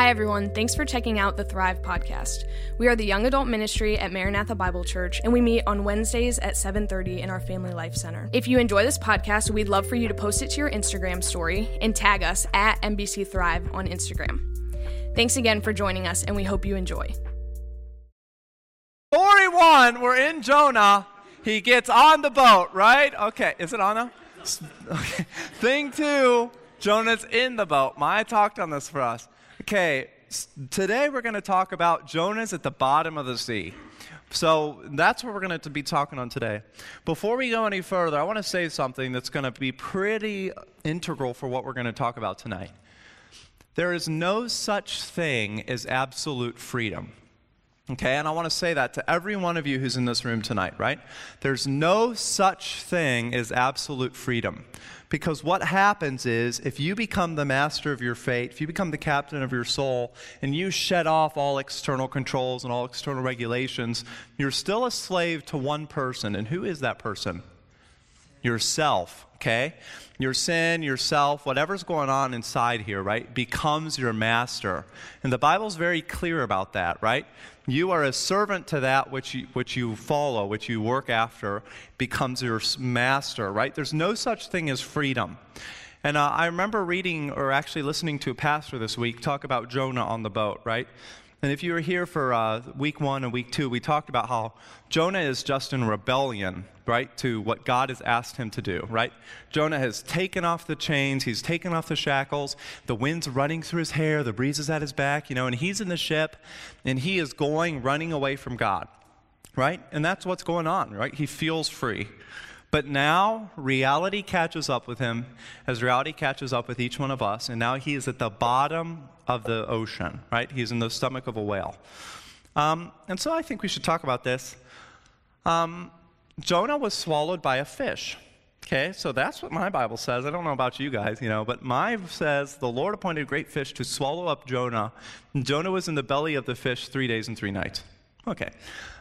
Hi, everyone. Thanks for checking out the Thrive podcast. We are the young adult ministry at Maranatha Bible Church, and we meet on Wednesdays at 7.30 in our Family Life Center. If you enjoy this podcast, we'd love for you to post it to your Instagram story and tag us at MBC Thrive on Instagram. Thanks again for joining us, and we hope you enjoy. Story one, we're in Jonah. He gets on the boat, right? Okay, is it on now? Okay. Thing two, Jonah's in the boat. Maya talked on this for us. Okay, today we're going to talk about Jonah's at the bottom of the sea. So that's what we're going to be talking on today. Before we go any further, I want to say something that's going to be pretty integral for what we're going to talk about tonight. There is no such thing as absolute freedom. Okay, and I want to say that to every one of you who's in this room tonight, right? There's no such thing as absolute freedom. Because what happens is, if you become the master of your fate, if you become the captain of your soul, and you shed off all external controls and all external regulations, you're still a slave to one person. And who is that person? Yourself, okay? Your sin, yourself, whatever's going on inside here, right, becomes your master. And the Bible's very clear about that, right? You are a servant to that which you, which you follow, which you work after, becomes your master, right? There's no such thing as freedom. And uh, I remember reading or actually listening to a pastor this week talk about Jonah on the boat, right? And if you were here for uh, week one and week two, we talked about how Jonah is just in rebellion, right, to what God has asked him to do, right? Jonah has taken off the chains, he's taken off the shackles, the wind's running through his hair, the breeze is at his back, you know, and he's in the ship and he is going, running away from God, right? And that's what's going on, right? He feels free. But now reality catches up with him as reality catches up with each one of us, and now he is at the bottom of the ocean, right? He's in the stomach of a whale. Um, and so I think we should talk about this. Um, Jonah was swallowed by a fish. Okay, so that's what my Bible says. I don't know about you guys, you know, but my says the Lord appointed a great fish to swallow up Jonah. Jonah was in the belly of the fish three days and three nights. Okay.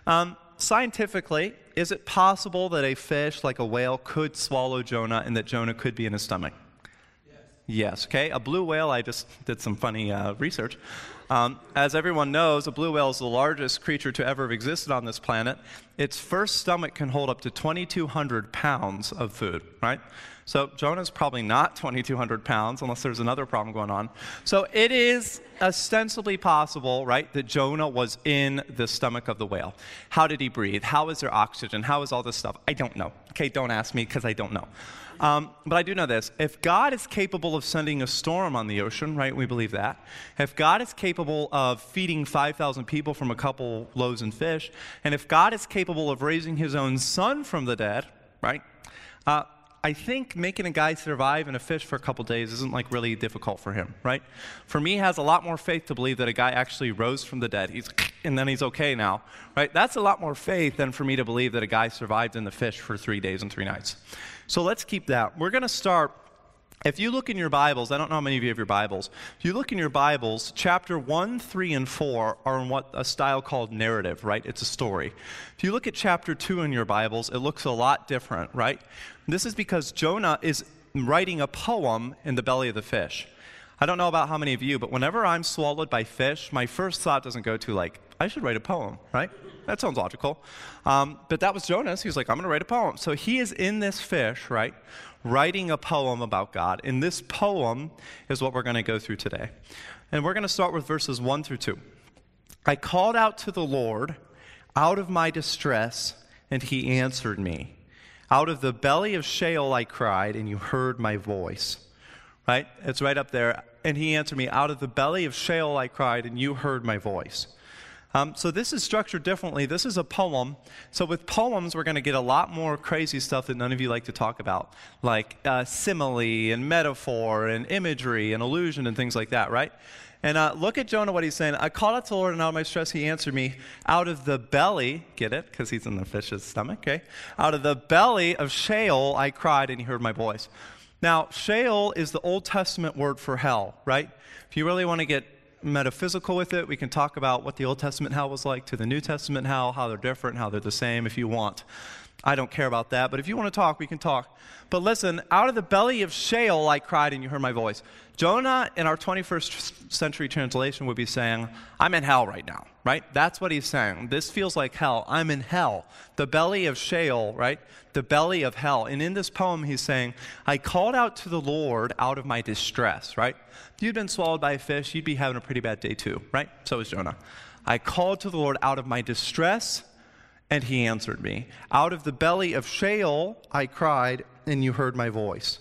Um, scientifically, is it possible that a fish like a whale could swallow Jonah and that Jonah could be in his stomach? Yes. Yes, okay. A blue whale, I just did some funny uh, research. Um, as everyone knows, a blue whale is the largest creature to ever have existed on this planet. Its first stomach can hold up to 2,200 pounds of food, right? So Jonah's probably not 2,200 pounds unless there's another problem going on. So it is ostensibly possible, right, that Jonah was in the stomach of the whale. How did he breathe? How is there oxygen? How is all this stuff? I don't know. Okay, don't ask me because I don't know. Um, but I do know this. If God is capable of sending a storm on the ocean, right, we believe that. If God is capable of feeding 5,000 people from a couple loaves and fish, and if God is capable of raising his own son from the dead, right, uh, I think making a guy survive in a fish for a couple days isn't like really difficult for him, right? For me, has a lot more faith to believe that a guy actually rose from the dead. He's and then he's okay now, right? That's a lot more faith than for me to believe that a guy survived in the fish for three days and three nights. So let's keep that. We're going to start. If you look in your Bibles, I don't know how many of you have your Bibles. If you look in your Bibles, chapter 1, 3, and 4 are in what a style called narrative, right? It's a story. If you look at chapter 2 in your Bibles, it looks a lot different, right? This is because Jonah is writing a poem in the belly of the fish. I don't know about how many of you, but whenever I'm swallowed by fish, my first thought doesn't go to, like, I should write a poem, right? That sounds logical. Um, but that was Jonas. He was like, I'm going to write a poem. So he is in this fish, right? Writing a poem about God. And this poem is what we're going to go through today. And we're going to start with verses 1 through 2. I called out to the Lord out of my distress, and he answered me. Out of the belly of Sheol I cried, and you heard my voice. Right? It's right up there. And he answered me, Out of the belly of Sheol I cried, and you heard my voice. Um, so this is structured differently. This is a poem. So with poems, we're going to get a lot more crazy stuff that none of you like to talk about, like uh, simile and metaphor and imagery and illusion and things like that, right? And uh, look at Jonah, what he's saying. I called out to the Lord, and out of my stress, he answered me. Out of the belly, get it? Because he's in the fish's stomach, okay? Out of the belly of Sheol, I cried, and he heard my voice. Now, Sheol is the Old Testament word for hell, right? If you really want to get metaphysical with it. We can talk about what the Old Testament hell was like to the New Testament hell, how they're different, how they're the same if you want. I don't care about that, but if you want to talk, we can talk. But listen, out of the belly of Sheol I cried, and you heard my voice. Jonah, in our 21st century translation, would be saying, I'm in hell right now, right? That's what he's saying. This feels like hell. I'm in hell. The belly of Sheol, right? The belly of hell. And in this poem, he's saying, I called out to the Lord out of my distress, right? If you'd been swallowed by a fish, you'd be having a pretty bad day too, right? So is Jonah. I called to the Lord out of my distress and he answered me. Out of the belly of Sheol I cried, and you heard my voice.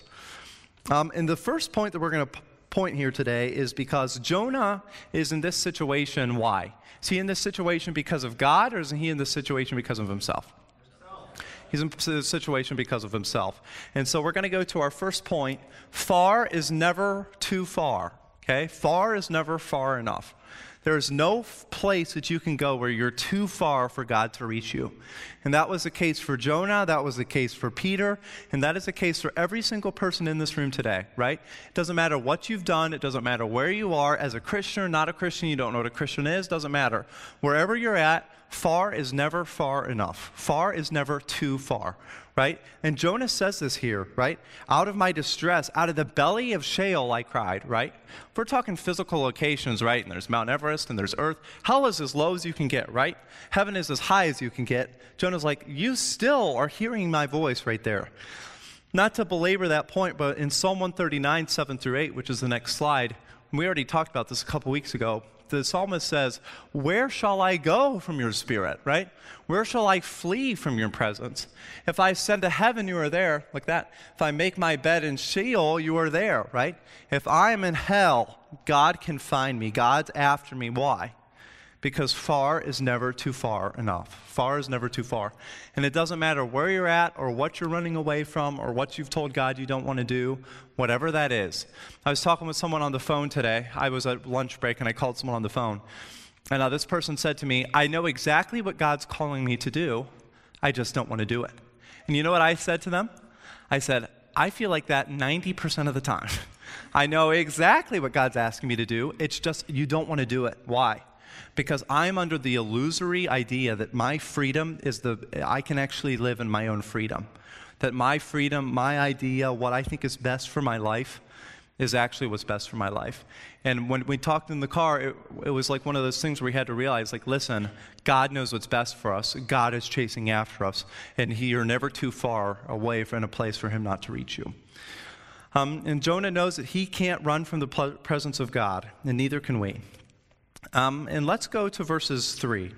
Um, and the first point that we're going to point here today is because Jonah is in this situation. Why? Is he in this situation because of God, or is he in this situation because of himself? He's in this situation because of himself. And so we're going to go to our first point. Far is never too far. Okay? Far is never far enough. There is no place that you can go where you're too far for God to reach you. And that was the case for Jonah, that was the case for Peter, and that is the case for every single person in this room today, right? It doesn't matter what you've done, it doesn't matter where you are as a Christian or not a Christian, you don't know what a Christian is, doesn't matter. Wherever you're at, far is never far enough. Far is never too far, right? And Jonah says this here, right? Out of my distress, out of the belly of Sheol, I cried, right? If we're talking physical locations, right? And there's Mount Everest and there's earth. Hell is as low as you can get, right? Heaven is as high as you can get. Jonah's like, You still are hearing my voice right there. Not to belabor that point, but in Psalm 139, 7 through 8, which is the next slide, we already talked about this a couple weeks ago the psalmist says, Where shall I go from your spirit, right? Where shall I flee from your presence? If I ascend to heaven, you are there, like that. If I make my bed in Sheol, you are there, right? If I am in hell, God can find me. God's after me. Why? Because far is never too far enough. Far is never too far. And it doesn't matter where you're at or what you're running away from or what you've told God you don't want to do, whatever that is. I was talking with someone on the phone today. I was at lunch break and I called someone on the phone. And uh, this person said to me, I know exactly what God's calling me to do, I just don't want to do it. And you know what I said to them? I said, I feel like that 90% of the time. I know exactly what God's asking me to do. It's just you don't want to do it. Why? Because I'm under the illusory idea that my freedom is the, I can actually live in my own freedom. That my freedom, my idea, what I think is best for my life, is actually what's best for my life. And when we talked in the car, it, it, was like one of those things where we had to realize, like, listen, God knows what's best for us. God is chasing after us, and he, you're never too far away from a place for him not to reach you. Um, and Jonah knows that he can't run from the presence of God, and neither can we. Um, and let's go to verses 3. It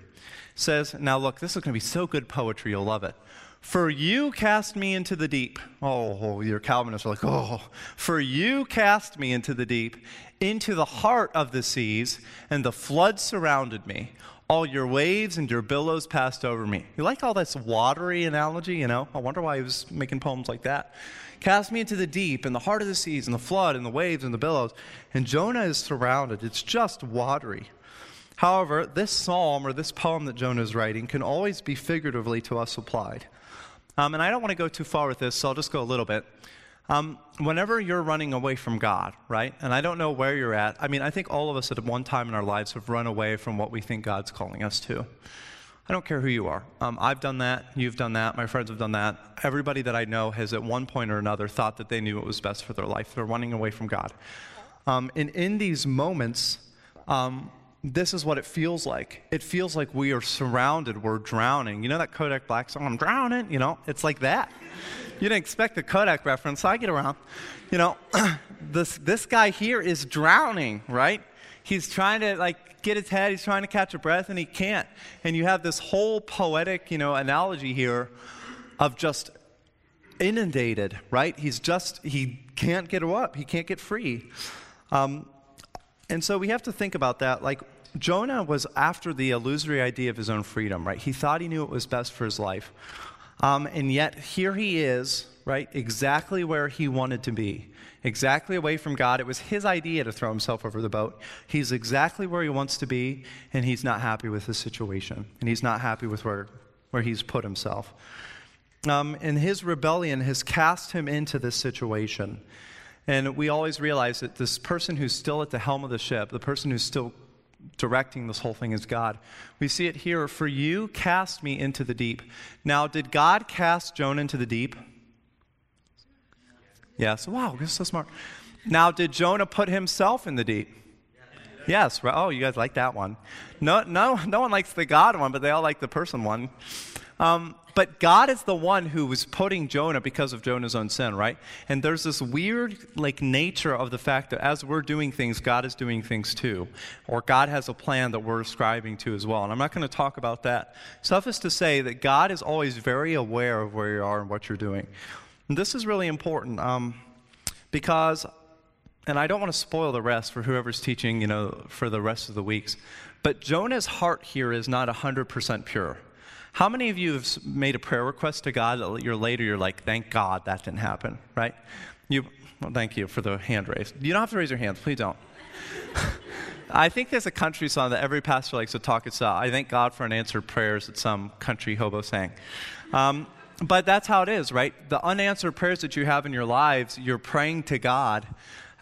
says, Now look, this is going to be so good poetry, you'll love it. For you cast me into the deep. Oh, your Calvinists are like, oh. For you cast me into the deep, into the heart of the seas, and the flood surrounded me. All your waves and your billows passed over me. You like all this watery analogy, you know? I wonder why he was making poems like that. Cast me into the deep, in the heart of the seas, and the flood, and the waves, and the billows. And Jonah is surrounded. It's just watery. However, this psalm or this poem that Jonah is writing can always be figuratively to us applied. Um, and I don't want to go too far with this, so I'll just go a little bit. Um, whenever you're running away from God, right? And I don't know where you're at. I mean, I think all of us at one time in our lives have run away from what we think God's calling us to. I don't care who you are. Um, I've done that. You've done that. My friends have done that. Everybody that I know has, at one point or another, thought that they knew what was best for their life. They're running away from God. Um, and in these moments, um, this is what it feels like. It feels like we are surrounded, we're drowning. You know that Kodak Black song, I'm drowning? You know, it's like that. You didn't expect the Kodak reference, so I get around. You know, this, this guy here is drowning, right? He's trying to like get his head, he's trying to catch a breath, and he can't. And you have this whole poetic, you know, analogy here of just inundated, right? He's just, he can't get up, he can't get free. Um, and so we have to think about that. Like, Jonah was after the illusory idea of his own freedom, right? He thought he knew what was best for his life. Um, and yet, here he is, right? Exactly where he wanted to be, exactly away from God. It was his idea to throw himself over the boat. He's exactly where he wants to be, and he's not happy with his situation, and he's not happy with where, where he's put himself. Um, and his rebellion has cast him into this situation. And we always realize that this person who's still at the helm of the ship, the person who's still directing this whole thing is God. We see it here for you cast me into the deep. Now, did God cast Jonah into the deep? Yes. Wow, you're so smart. Now, did Jonah put himself in the deep? Yes. Oh, you guys like that one. No, no, no one likes the God one, but they all like the person one. Um, but God is the one who was putting Jonah because of Jonah's own sin, right? And there's this weird like nature of the fact that as we're doing things, God is doing things too. Or God has a plan that we're ascribing to as well. And I'm not going to talk about that. Suffice to say that God is always very aware of where you are and what you're doing. And this is really important um, because, and I don't want to spoil the rest for whoever's teaching, you know, for the rest of the weeks, but Jonah's heart here is not 100% pure. How many of you have made a prayer request to God that you're later, you're like, thank God that didn't happen, right? You, well, thank you for the hand raise. You don't have to raise your hands, please don't. I think there's a country song that every pastor likes to talk about. I thank God for unanswered prayers that some country hobo sang. Um, but that's how it is, right? The unanswered prayers that you have in your lives, you're praying to God.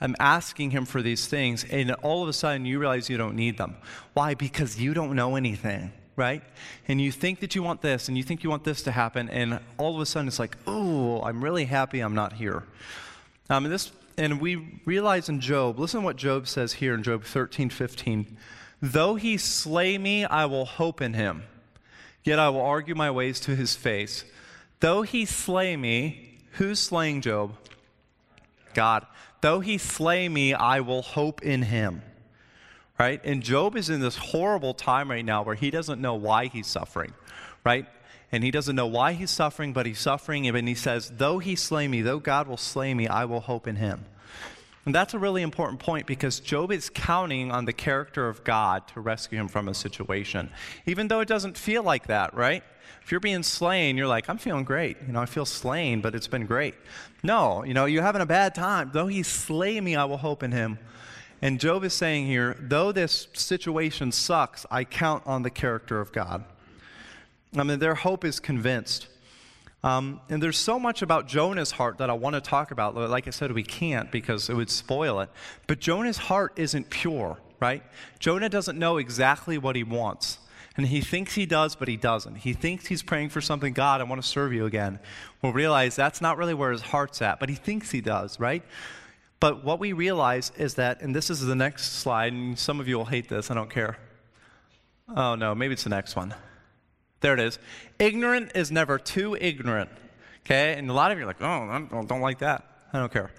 I'm asking Him for these things, and all of a sudden you realize you don't need them. Why? Because you don't know anything right? And you think that you want this, and you think you want this to happen, and all of a sudden it's like, oh, I'm really happy I'm not here. Um, and, this, and we realize in Job, listen to what Job says here in Job 13, 15. Though he slay me, I will hope in him, yet I will argue my ways to his face. Though he slay me, who's slaying Job? God. Though he slay me, I will hope in him right? And Job is in this horrible time right now where he doesn't know why he's suffering, right? And he doesn't know why he's suffering, but he's suffering, and he says, Though he slay me, though God will slay me, I will hope in him. And that's a really important point because Job is counting on the character of God to rescue him from a situation, even though it doesn't feel like that, right? If you're being slain, you're like, I'm feeling great. You know, I feel slain, but it's been great. No, you know, you're having a bad time. Though he slay me, I will hope in him. And Job is saying here, though this situation sucks, I count on the character of God. I mean, their hope is convinced. Um, and there's so much about Jonah's heart that I want to talk about. Like I said, we can't because it would spoil it. But Jonah's heart isn't pure, right? Jonah doesn't know exactly what he wants. And he thinks he does, but he doesn't. He thinks he's praying for something, God, I want to serve you again. We'll realize that's not really where his heart's at, but he thinks he does, right? But what we realize is that, and this is the next slide, and some of you will hate this, I don't care. Oh no, maybe it's the next one. There it is. Ignorant is never too ignorant. Okay? And a lot of you are like, oh, I don't like that. I don't care.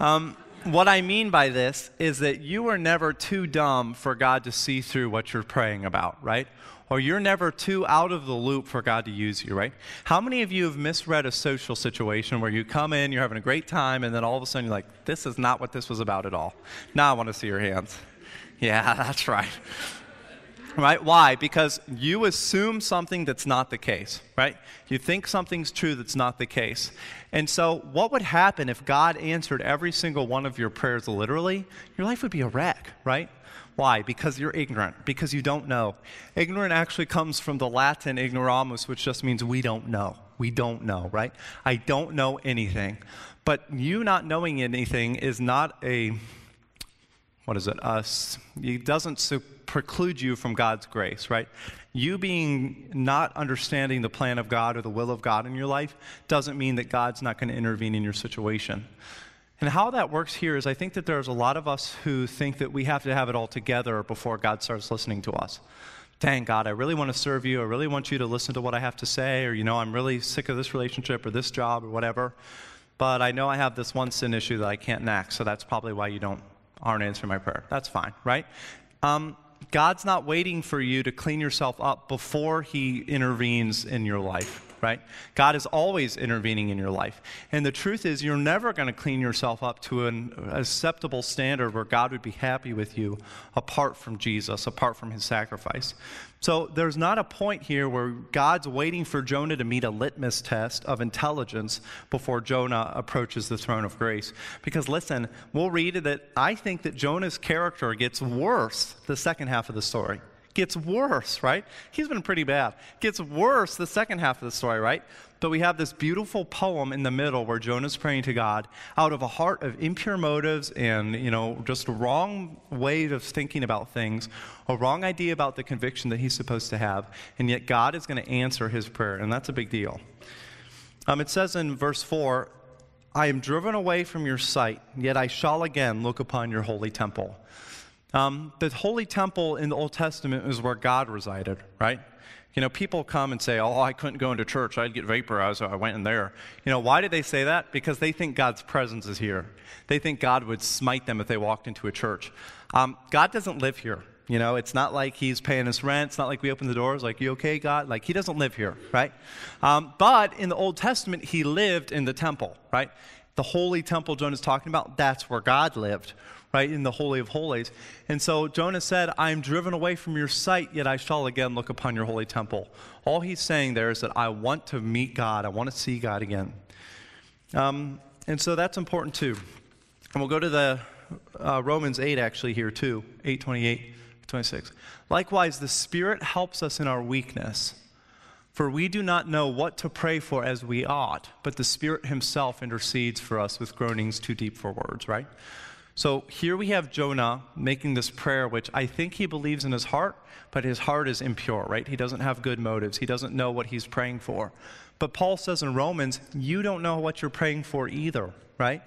Um, what I mean by this is that you are never too dumb for God to see through what you're praying about, right? or you're never too out of the loop for God to use you, right? How many of you have misread a social situation where you come in, you're having a great time, and then all of a sudden you're like, this is not what this was about at all? Now I want to see your hands. Yeah, that's right. Right? Why? Because you assume something that's not the case, right? You think something's true that's not the case. And so, what would happen if God answered every single one of your prayers literally? Your life would be a wreck, right? Why? Because you're ignorant, because you don't know. Ignorant actually comes from the Latin ignoramus, which just means we don't know. We don't know, right? I don't know anything. But you not knowing anything is not a, what is it, us? It doesn't preclude you from God's grace, right? You being not understanding the plan of God or the will of God in your life doesn't mean that God's not going to intervene in your situation. And how that works here is I think that there's a lot of us who think that we have to have it all together before God starts listening to us. Dang, God, I really want to serve you. I really want you to listen to what I have to say. Or, you know, I'm really sick of this relationship or this job or whatever. But I know I have this one sin issue that I can't enact. So that's probably why you don't, aren't answering my prayer. That's fine, right? Um, God's not waiting for you to clean yourself up before He intervenes in your life right? God is always intervening in your life. And the truth is, you're never going to clean yourself up to an acceptable standard where God would be happy with you apart from Jesus, apart from his sacrifice. So there's not a point here where God's waiting for Jonah to meet a litmus test of intelligence before Jonah approaches the throne of grace. Because listen, we'll read that I think that Jonah's character gets worse the second half of the story Gets worse, right? He's been pretty bad. Gets worse the second half of the story, right? But we have this beautiful poem in the middle where Jonah's praying to God out of a heart of impure motives and, you know, just a wrong way of thinking about things, a wrong idea about the conviction that he's supposed to have. And yet God is going to answer his prayer, and that's a big deal. Um, it says in verse 4 I am driven away from your sight, yet I shall again look upon your holy temple. Um, the holy temple in the Old Testament is where God resided, right? You know, people come and say, Oh, I couldn't go into church. I'd get vaporized, so I went in there. You know, why did they say that? Because they think God's presence is here. They think God would smite them if they walked into a church. Um, God doesn't live here. You know, it's not like he's paying us rent. It's not like we open the doors, like, you okay, God? Like, he doesn't live here, right? Um, but in the Old Testament, he lived in the temple, right? The holy temple Jonah's talking about, that's where God lived, right, in the Holy of Holies. And so Jonah said, I am driven away from your sight, yet I shall again look upon your holy temple. All he's saying there is that I want to meet God, I want to see God again. Um, and so that's important too. And we'll go to the uh, Romans 8 actually here too, 828. 26. Likewise, the Spirit helps us in our weakness. For we do not know what to pray for as we ought, but the Spirit Himself intercedes for us with groanings too deep for words, right? So here we have Jonah making this prayer, which I think he believes in his heart, but his heart is impure, right? He doesn't have good motives. He doesn't know what he's praying for. But Paul says in Romans, you don't know what you're praying for either, right?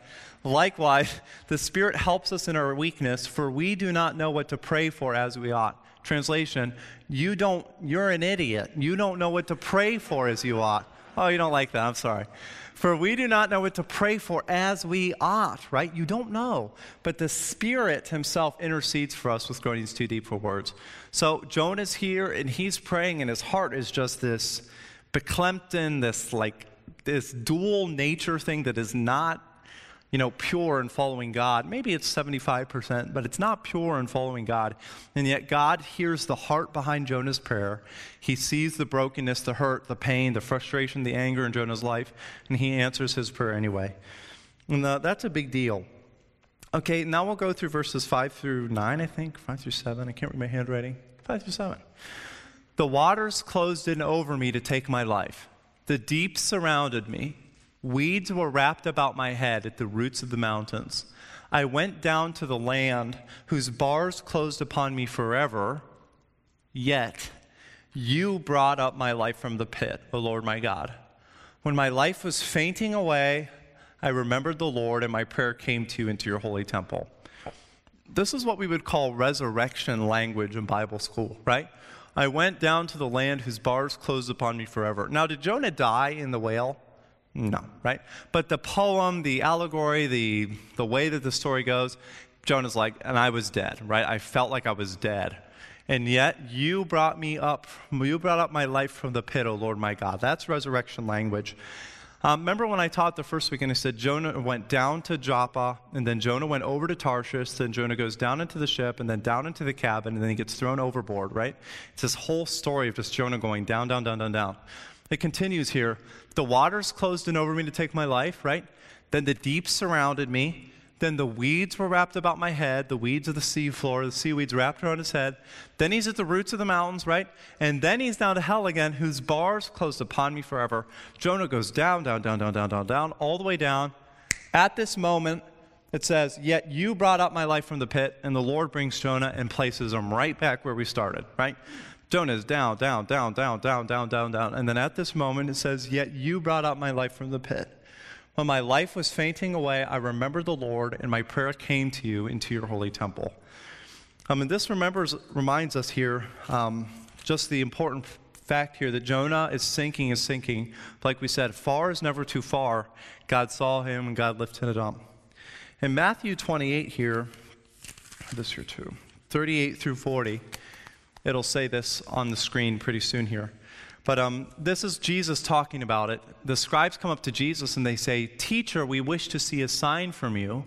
Likewise, the Spirit helps us in our weakness, for we do not know what to pray for as we ought. Translation, you don't, you're an idiot. You don't know what to pray for as you ought. Oh, you don't like that. I'm sorry. For we do not know what to pray for as we ought, right? You don't know. But the Spirit Himself intercedes for us with groanings too deep for words. So Jonah's here and he's praying, and his heart is just this Beklemton, this like this dual nature thing that is not you know, pure in following God. Maybe it's 75%, but it's not pure in following God. And yet God hears the heart behind Jonah's prayer. He sees the brokenness, the hurt, the pain, the frustration, the anger in Jonah's life, and he answers his prayer anyway. And uh, that's a big deal. Okay, now we'll go through verses 5 through 9, I think, 5 through 7. I can't read my handwriting. 5 through 7. The waters closed in over me to take my life. The deep surrounded me. Weeds were wrapped about my head at the roots of the mountains. I went down to the land whose bars closed upon me forever, yet you brought up my life from the pit, O Lord my God. When my life was fainting away, I remembered the Lord, and my prayer came to you into your holy temple. This is what we would call resurrection language in Bible school, right? I went down to the land whose bars closed upon me forever. Now, did Jonah die in the whale? No, right? But the poem, the allegory, the, the way that the story goes, Jonah's like, and I was dead, right? I felt like I was dead. And yet you brought me up, you brought up my life from the pit, O Lord my God. That's resurrection language. Um, remember when I taught the first week and I said Jonah went down to Joppa, and then Jonah went over to Tarshish, then Jonah goes down into the ship, and then down into the cabin, and then he gets thrown overboard, right? It's this whole story of just Jonah going down, down, down, down, down. It continues here. The waters closed in over me to take my life, right? Then the deep surrounded me. Then the weeds were wrapped about my head, the weeds of the sea floor, the seaweeds wrapped around his head. Then he's at the roots of the mountains, right? And then he's down to hell again, whose bars closed upon me forever. Jonah goes down, down, down, down, down, down, down, all the way down. At this moment, it says, Yet you brought up my life from the pit, and the Lord brings Jonah and places him right back where we started, right? Jonah is down, down, down, down, down, down, down, down. And then at this moment it says, Yet you brought up my life from the pit. When my life was fainting away, I remembered the Lord, and my prayer came to you into your holy temple. Um, and this remembers, reminds us here um, just the important fact here that Jonah is sinking, is sinking. Like we said, far is never too far. God saw him and God lifted it up. In Matthew 28 here, this here too, 38 through 40, It'll say this on the screen pretty soon here. But um, this is Jesus talking about it. The scribes come up to Jesus and they say, Teacher, we wish to see a sign from you.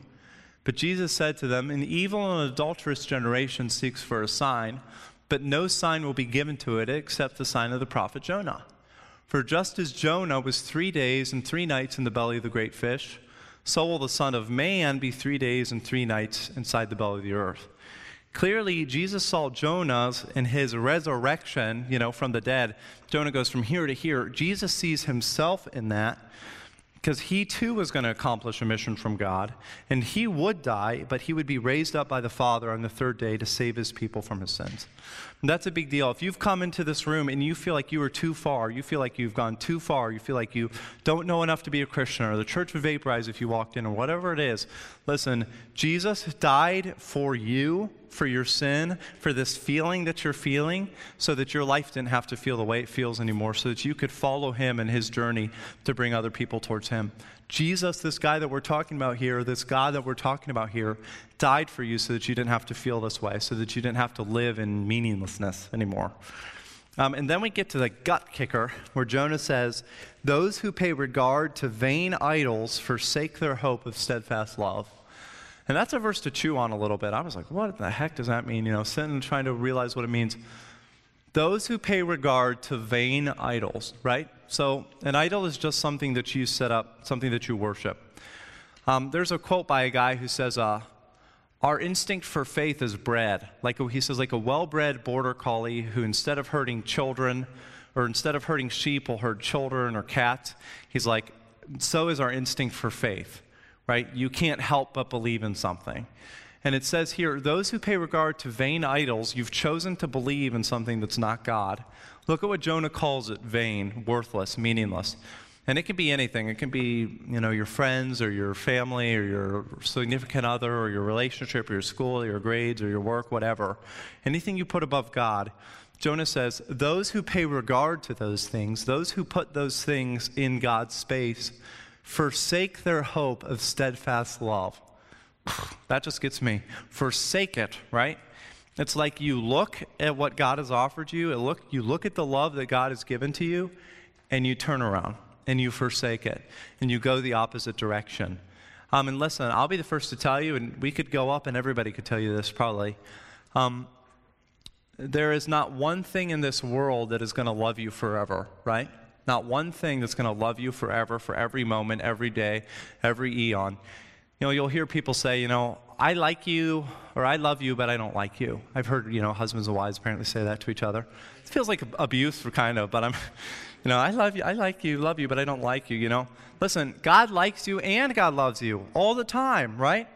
But Jesus said to them, An evil and adulterous generation seeks for a sign, but no sign will be given to it except the sign of the prophet Jonah. For just as Jonah was three days and three nights in the belly of the great fish, so will the Son of Man be three days and three nights inside the belly of the earth. Clearly, Jesus saw Jonah in his resurrection, you know, from the dead. Jonah goes from here to here. Jesus sees himself in that because he too was going to accomplish a mission from God, and he would die, but he would be raised up by the Father on the third day to save his people from his sins. That's a big deal. If you've come into this room and you feel like you are too far, you feel like you've gone too far, you feel like you don't know enough to be a Christian, or the church would vaporize if you walked in, or whatever it is, listen, Jesus died for you for your sin, for this feeling that you're feeling, so that your life didn't have to feel the way it feels anymore, so that you could follow him in his journey to bring other people towards him. Jesus, this guy that we're talking about here, this God that we're talking about here, died for you so that you didn't have to feel this way, so that you didn't have to live in meaninglessness anymore. Um, and then we get to the gut kicker, where Jonah says, Those who pay regard to vain idols forsake their hope of steadfast love. And that's a verse to chew on a little bit. I was like, what the heck does that mean? You know, sitting and trying to realize what it means. Those who pay regard to vain idols, right? So, an idol is just something that you set up, something that you worship. Um, there's a quote by a guy who says, uh, Our instinct for faith is bred. Like he says, like a well bred border collie who, instead of hurting children, or instead of hurting sheep, will hurt children or cats. He's like, so is our instinct for faith right? You can't help but believe in something. And it says here, those who pay regard to vain idols, you've chosen to believe in something that's not God. Look at what Jonah calls it vain, worthless, meaningless. And it can be anything. It can be, you know, your friends or your family or your significant other or your relationship or your school or your grades or your work, whatever. Anything you put above God. Jonah says, those who pay regard to those things, those who put those things in God's space, forsake their hope of steadfast love. That just gets me. Forsake it, right? It's like you look at what God has offered you, and look, you look at the love that God has given to you, and you turn around and you forsake it, and you go the opposite direction. Um, and listen, I'll be the first to tell you, and we could go up and everybody could tell you this probably. Um, there is not one thing in this world that is going to love you forever, right? Not one thing that's going to love you forever, for every moment, every day, every eon. You know, you'll hear people say, you know, I like you or I love you, but I don't like you. I've heard, you know, husbands and wives apparently say that to each other. It feels like abuse kind of, but I'm, you know, I love you, I like you, love you, but I don't like you, you know. Listen, God likes you and God loves you all the time, right?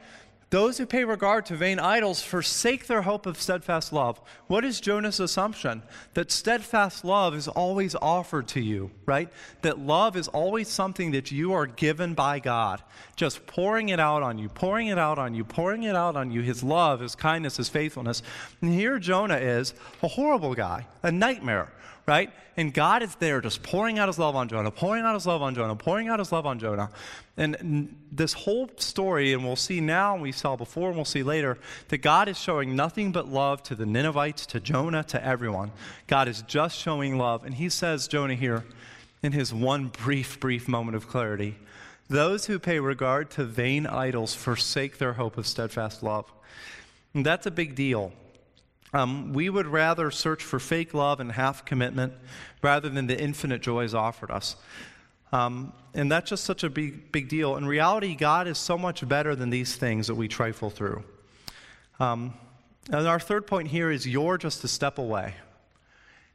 Those who pay regard to vain idols forsake their hope of steadfast love. What is Jonah's assumption? That steadfast love is always offered to you, right? That love is always something that you are given by God, just pouring it out on you, pouring it out on you, pouring it out on you. His love, His kindness, His faithfulness. And here Jonah is a horrible guy, a nightmare, right? And God is there just pouring out his love on Jonah, pouring out his love on Jonah, pouring out his love on Jonah. And this whole story, and we'll see now, and we saw before, and we'll see later, that God is showing nothing but love to the Ninevites, to Jonah, to everyone. God is just showing love. And he says, Jonah here, in his one brief, brief moment of clarity, those who pay regard to vain idols forsake their hope of steadfast love. And that's a big deal. Um, we would rather search for fake love and half commitment rather than the infinite joys offered us. Um, and that's just such a big, big deal. In reality, God is so much better than these things that we trifle through. Um, and our third point here is you're just a step away.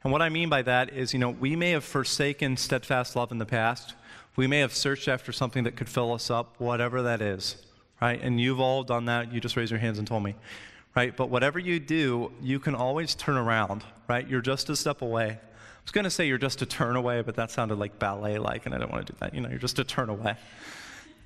And what I mean by that is, you know, we may have forsaken steadfast love in the past. We may have searched after something that could fill us up, whatever that is, right? And you've all done that. You just raised your hands and told me right? But whatever you do, you can always turn around, right? You're just a step away. I was going to say you're just a turn away, but that sounded like ballet like, and I don't want to do that. You know, you're just a turn away.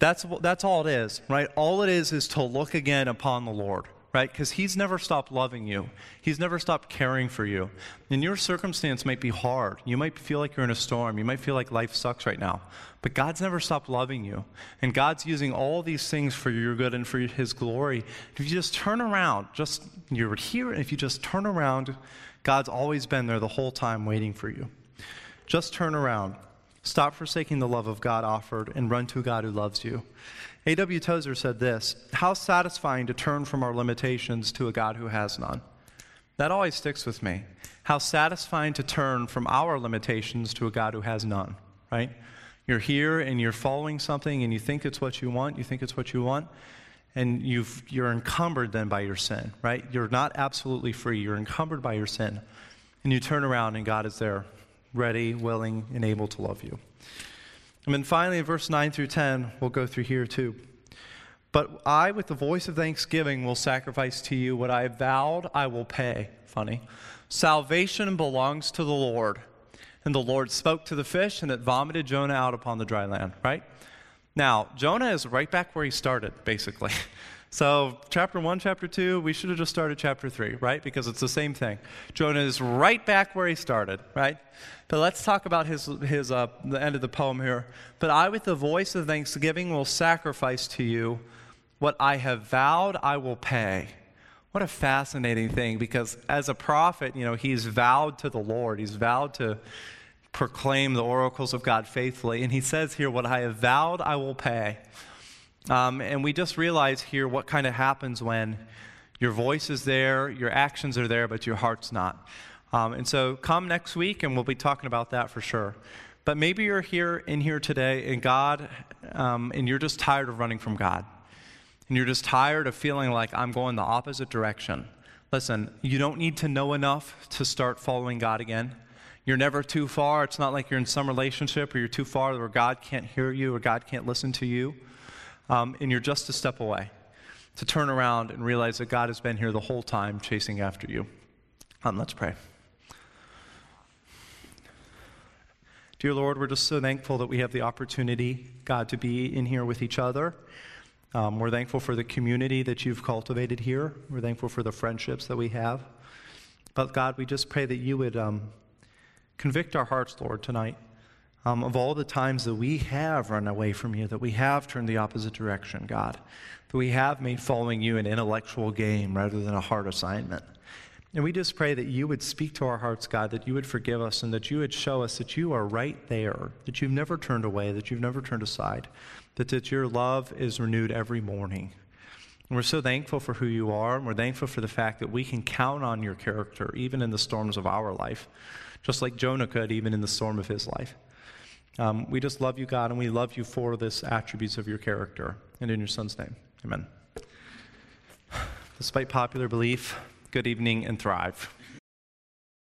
That's, that's all it is, right? All it is is to look again upon the Lord, right? Because He's never stopped loving you, He's never stopped caring for you. And your circumstance might be hard. You might feel like you're in a storm. You might feel like life sucks right now. But God's never stopped loving you. And God's using all these things for your good and for His glory. If you just turn around, just you're here, if you just turn around, God's always been there the whole time waiting for you. Just turn around. Stop forsaking the love of God offered and run to God who loves you. A.W. Tozer said this How satisfying to turn from our limitations to a God who has none. That always sticks with me. How satisfying to turn from our limitations to a God who has none, right? You're here and you're following something and you think it's what you want, you think it's what you want, and you've, you're encumbered then by your sin, right? You're not absolutely free. You're encumbered by your sin. And you turn around, and God is there, ready, willing, and able to love you. And then finally, in verse 9 through 10, we'll go through here too. But I, with the voice of thanksgiving, will sacrifice to you what I vowed I will pay. Funny. Salvation belongs to the Lord. And the Lord spoke to the fish, and it vomited Jonah out upon the dry land, right? Now, Jonah is right back where he started, basically. So, chapter 1, chapter 2, we should have just started chapter 3, right? Because it's the same thing. Jonah is right back where he started, right? But let's talk about his, his, uh, the end of the poem here. But I, with the voice of thanksgiving, will sacrifice to you what I have vowed I will pay. What a fascinating thing because as a prophet, you know, he's vowed to the Lord. He's vowed to proclaim the oracles of God faithfully. And he says here, What I have vowed, I will pay. Um, and we just realize here what kind of happens when your voice is there, your actions are there, but your heart's not. Um, and so come next week and we'll be talking about that for sure. But maybe you're here in here today and God, um, and you're just tired of running from God. And you're just tired of feeling like I'm going the opposite direction. Listen, you don't need to know enough to start following God again. You're never too far. It's not like you're in some relationship or you're too far where God can't hear you or God can't listen to you. Um, and you're just a step away to turn around and realize that God has been here the whole time chasing after you. Um, let's pray. Dear Lord, we're just so thankful that we have the opportunity, God, to be in here with each other. Um, we're thankful for the community that you've cultivated here. We're thankful for the friendships that we have. But God, we just pray that you would um, Convict our hearts, Lord, tonight um, of all the times that we have run away from you, that we have turned the opposite direction, God, that we have made following you an intellectual game rather than a heart assignment. And we just pray that you would speak to our hearts, God, that you would forgive us and that you would show us that you are right there, that you've never turned away, that you've never turned aside, that, that your love is renewed every morning. And we're so thankful for who you are, and we're thankful for the fact that we can count on your character, even in the storms of our life just like Jonah could, even in the storm of his life. Um, we just love you, God, and we love you for this attributes of your character. And in your son's name, amen. Despite popular belief, good evening and thrive.